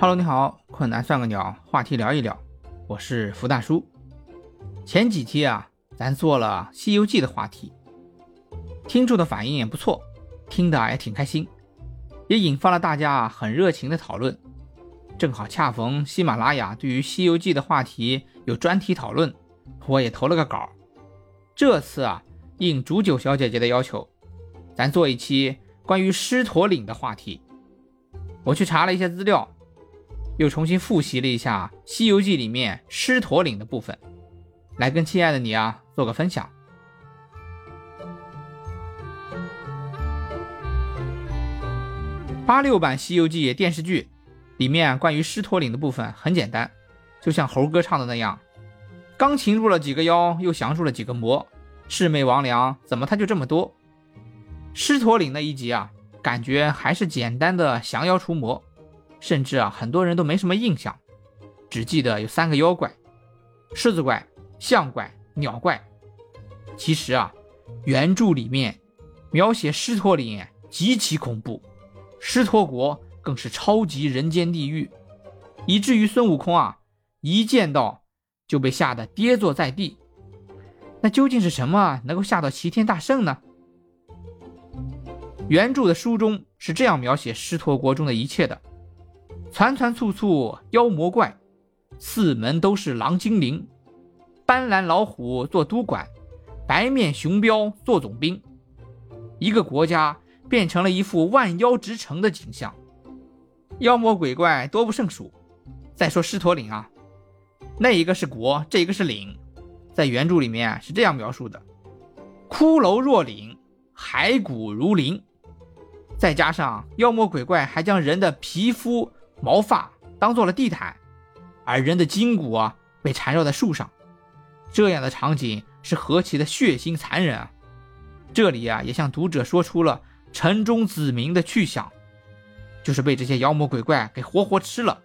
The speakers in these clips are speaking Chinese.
Hello，你好，困难算个鸟，话题聊一聊，我是福大叔。前几期啊，咱做了《西游记》的话题，听众的反应也不错，听的也挺开心，也引发了大家很热情的讨论。正好恰逢喜马拉雅对于《西游记》的话题有专题讨论，我也投了个稿。这次啊，应煮酒小姐姐的要求，咱做一期关于狮驼岭的话题。我去查了一些资料，又重新复习了一下《西游记》里面狮驼岭的部分，来跟亲爱的你啊做个分享。八六版《西游记》电视剧。里面关于狮驼岭的部分很简单，就像猴哥唱的那样，刚擒入了几个妖，又降住了几个魔，魑魅魍魉怎么他就这么多？狮驼岭那一集啊，感觉还是简单的降妖除魔，甚至啊很多人都没什么印象，只记得有三个妖怪：狮子怪、象怪、鸟怪。其实啊，原著里面描写狮驼岭极其恐怖，狮驼国。更是超级人间地狱，以至于孙悟空啊，一见到就被吓得跌坐在地。那究竟是什么能够吓到齐天大圣呢？原著的书中是这样描写狮驼国中的一切的：团团簇簇妖魔怪，四门都是狼精灵，斑斓老虎做督管，白面熊彪做总兵，一个国家变成了一副万妖之城的景象。妖魔鬼怪多不胜数。再说狮驼岭啊，那一个是国，这一个是岭，在原著里面是这样描述的：骷髅若岭，骸骨如林。再加上妖魔鬼怪还将人的皮肤毛发当做了地毯，而人的筋骨啊被缠绕在树上，这样的场景是何其的血腥残忍啊！这里啊也向读者说出了城中子民的去向。就是被这些妖魔鬼怪给活活吃了。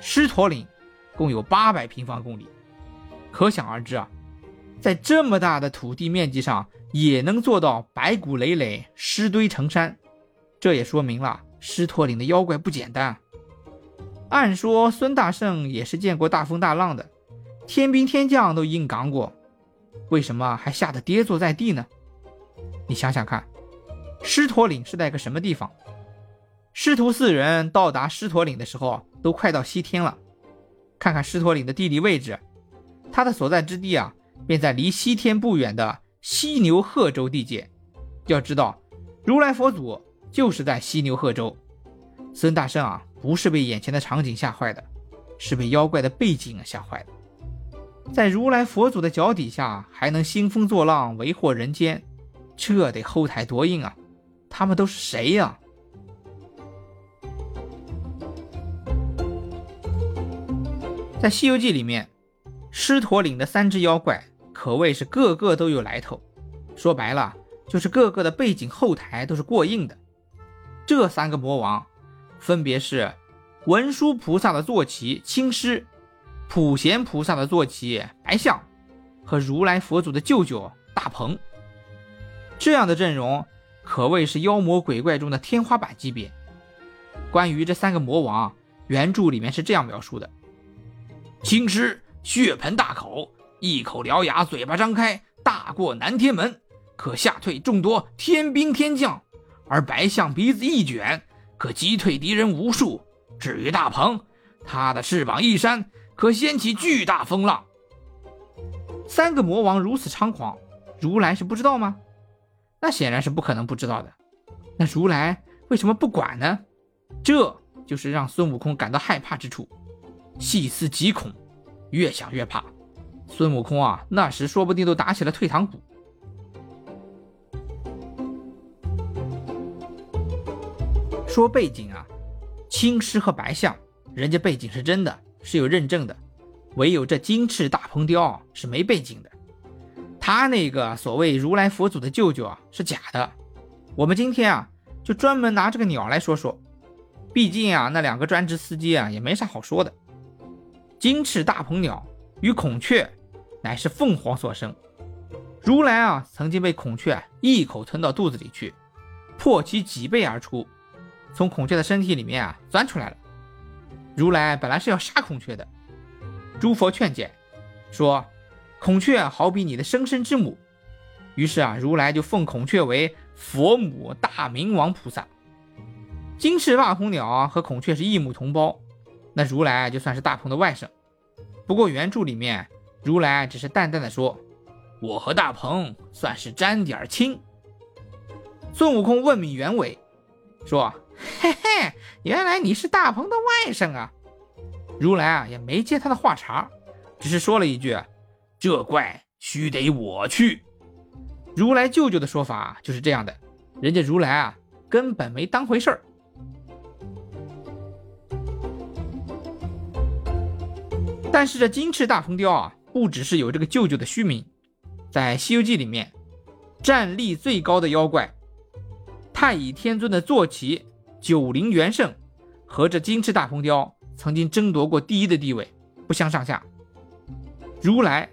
狮驼岭共有八百平方公里，可想而知啊，在这么大的土地面积上也能做到白骨累累、尸堆成山，这也说明了狮驼岭的妖怪不简单。按说孙大圣也是见过大风大浪的，天兵天将都硬刚过，为什么还吓得跌坐在地呢？你想想看，狮驼岭是在个什么地方？师徒四人到达狮驼岭的时候，都快到西天了。看看狮驼岭的地理位置，它的所在之地啊，便在离西天不远的西牛贺州地界。要知道，如来佛祖就是在西牛贺州。孙大圣啊，不是被眼前的场景吓坏的，是被妖怪的背景啊吓坏的。在如来佛祖的脚底下，还能兴风作浪，为祸人间，这得后台多硬啊！他们都是谁呀？在《西游记》里面，狮驼岭的三只妖怪可谓是个个都有来头。说白了，就是个个的背景后台都是过硬的。这三个魔王，分别是文殊菩萨的坐骑青狮、普贤菩萨的坐骑白象和如来佛祖的舅舅大鹏。这样的阵容可谓是妖魔鬼怪中的天花板级别。关于这三个魔王，原著里面是这样描述的。青狮血盆大口，一口獠牙，嘴巴张开，大过南天门，可吓退众多天兵天将；而白象鼻子一卷，可击退敌人无数。至于大鹏，他的翅膀一扇，可掀起巨大风浪。三个魔王如此猖狂，如来是不知道吗？那显然是不可能不知道的。那如来为什么不管呢？这就是让孙悟空感到害怕之处。细思极恐，越想越怕。孙悟空啊，那时说不定都打起了退堂鼓。说背景啊，青狮和白象，人家背景是真的，是有认证的。唯有这金翅大鹏雕是没背景的。他那个所谓如来佛祖的舅舅啊，是假的。我们今天啊，就专门拿这个鸟来说说。毕竟啊，那两个专职司机啊，也没啥好说的。金翅大鹏鸟与孔雀乃是凤凰所生。如来啊，曾经被孔雀一口吞到肚子里去，破其脊背而出，从孔雀的身体里面啊钻出来了。如来本来是要杀孔雀的，诸佛劝解，说孔雀好比你的生身之母。于是啊，如来就奉孔雀为佛母大明王菩萨。金翅大鹏鸟和孔雀是异母同胞，那如来就算是大鹏的外甥。不过原著里面，如来只是淡淡的说：“我和大鹏算是沾点亲。”孙悟空问明原委，说：“嘿嘿，原来你是大鹏的外甥啊！”如来啊也没接他的话茬，只是说了一句：“这怪须得我去。”如来舅舅的说法就是这样的，人家如来啊根本没当回事儿。但是这金翅大鹏雕啊，不只是有这个舅舅的虚名，在《西游记》里面，战力最高的妖怪太乙天尊的坐骑九灵元圣和这金翅大鹏雕曾经争夺过第一的地位，不相上下。如来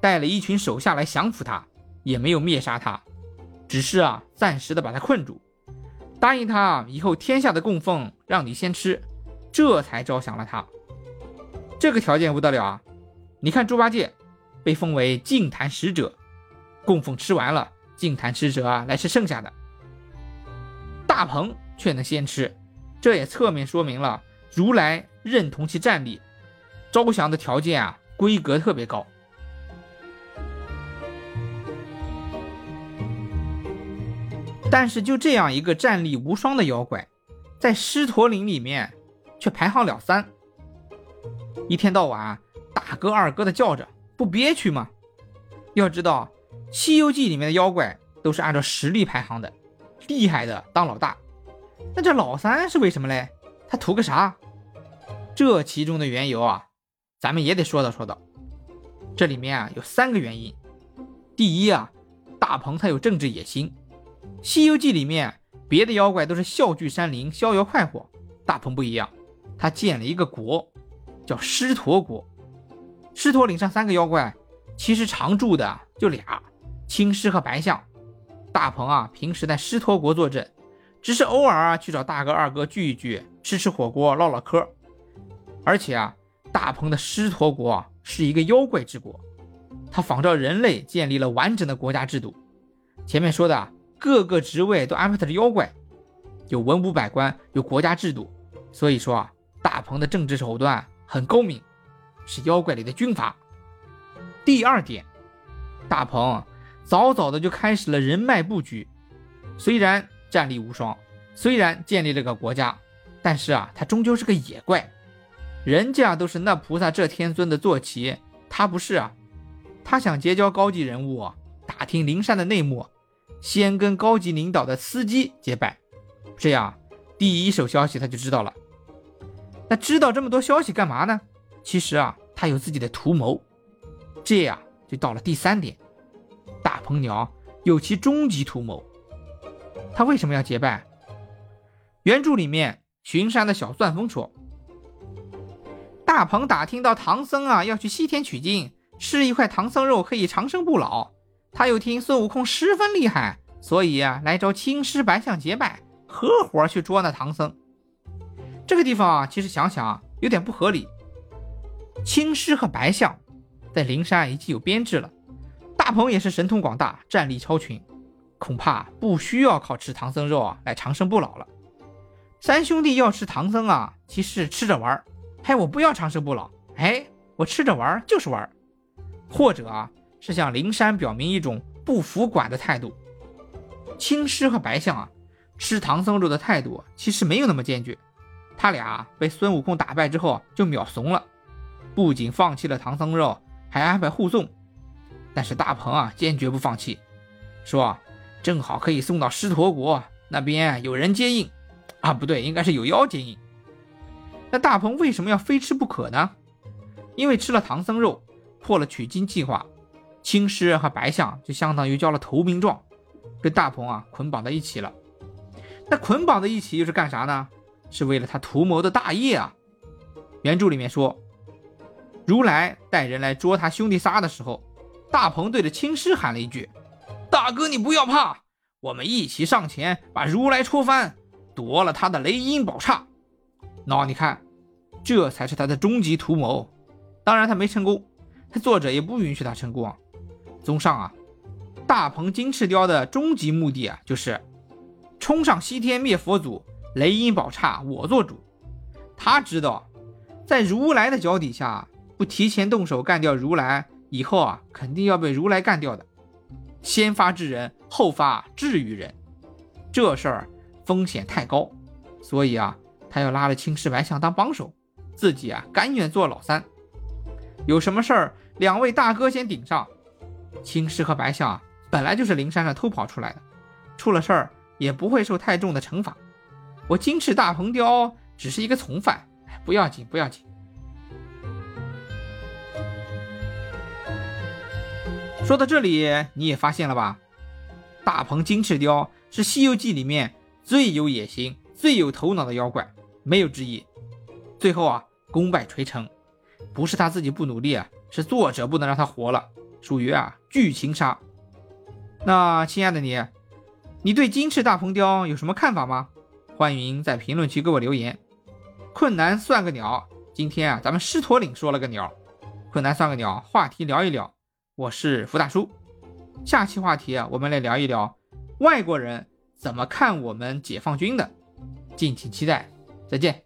带了一群手下来降服他。也没有灭杀他，只是啊，暂时的把他困住，答应他以后天下的供奉让你先吃，这才招降了他。这个条件不得了啊！你看猪八戒被封为净坛使者，供奉吃完了，净坛使者啊来吃剩下的。大鹏却能先吃，这也侧面说明了如来认同其战力，招降的条件啊规格特别高。但是就这样一个战力无双的妖怪，在狮驼岭里面却排行两三，一天到晚大哥二哥的叫着，不憋屈吗？要知道，《西游记》里面的妖怪都是按照实力排行的，厉害的当老大，那这老三是为什么嘞？他图个啥？这其中的缘由啊，咱们也得说道说道。这里面啊有三个原因。第一啊，大鹏他有政治野心。《西游记》里面，别的妖怪都是笑聚山林、逍遥快活，大鹏不一样，他建了一个国，叫狮驼国。狮驼岭上三个妖怪，其实常住的就俩，青狮和白象。大鹏啊，平时在狮驼国坐镇，只是偶尔啊去找大哥、二哥聚一聚，吃吃火锅、唠唠嗑。而且啊，大鹏的狮驼国是一个妖怪之国，他仿照人类建立了完整的国家制度。前面说的。各个职位都安排的妖怪，有文武百官，有国家制度，所以说啊，大鹏的政治手段很高明，是妖怪里的军阀。第二点，大鹏早早的就开始了人脉布局，虽然战力无双，虽然建立了个国家，但是啊，他终究是个野怪，人家都是那菩萨这天尊的坐骑，他不是啊，他想结交高级人物，打听灵山的内幕。先跟高级领导的司机结拜，这样第一手消息他就知道了。那知道这么多消息干嘛呢？其实啊，他有自己的图谋。这样就到了第三点，鹏鸟有其终极图谋。他为什么要结拜？原著里面，巡山的小钻风说，大鹏打听到唐僧啊要去西天取经，吃一块唐僧肉可以长生不老。他又听孙悟空十分厉害，所以，来找青狮白象结拜，合伙去捉那唐僧。这个地方啊，其实想想啊有点不合理。青狮和白象在灵山已经有编制了，鹏也是神通广大，战力超群，恐怕不需要靠吃唐僧肉啊来长生不老了。三兄弟要吃唐僧啊，其实吃着玩儿。哎，我不要长生不老，哎，我吃着玩儿就是玩儿，或者啊。是向灵山表明一种不服管的态度。青狮和白象啊，吃唐僧肉的态度其实没有那么坚决。他俩被孙悟空打败之后就秒怂了，不仅放弃了唐僧肉，还安排护送。但是大鹏啊，坚决不放弃，说正好可以送到狮驼国那边，有人接应。啊，不对，应该是有妖接应。那大鹏为什么要非吃不可呢？因为吃了唐僧肉，破了取经计划。青狮和白象就相当于交了投名状，跟大鹏啊捆绑在一起了。那捆绑在一起又是干啥呢？是为了他图谋的大业啊！原著里面说，如来带人来捉他兄弟仨的时候，大鹏对着青狮喊了一句：“大哥，你不要怕，我们一起上前把如来戳翻，夺了他的雷音宝刹。”喏，你看，这才是他的终极图谋。当然，他没成功，他作者也不允许他成功。综上啊，大鹏金翅雕的终极目的啊，就是冲上西天灭佛祖，雷音宝刹我做主。他知道，在如来的脚底下，不提前动手干掉如来，以后啊，肯定要被如来干掉的。先发制人，后发制于人，这事儿风险太高，所以啊，他要拉着青狮白象当帮手，自己啊，甘愿做老三。有什么事儿，两位大哥先顶上。青狮和白象啊，本来就是灵山上偷跑出来的，出了事儿也不会受太重的惩罚。我金翅大鹏雕只是一个从犯，不要紧，不要紧。说到这里，你也发现了吧？大鹏金翅雕是《西游记》里面最有野心、最有头脑的妖怪，没有之一。最后啊，功败垂成，不是他自己不努力啊，是作者不能让他活了。属于啊剧情杀。那亲爱的你，你对金翅大鹏雕有什么看法吗？欢迎在评论区给我留言。困难算个鸟，今天啊咱们狮驼岭说了个鸟，困难算个鸟，话题聊一聊。我是福大叔，下期话题啊我们来聊一聊外国人怎么看我们解放军的，敬请期待，再见。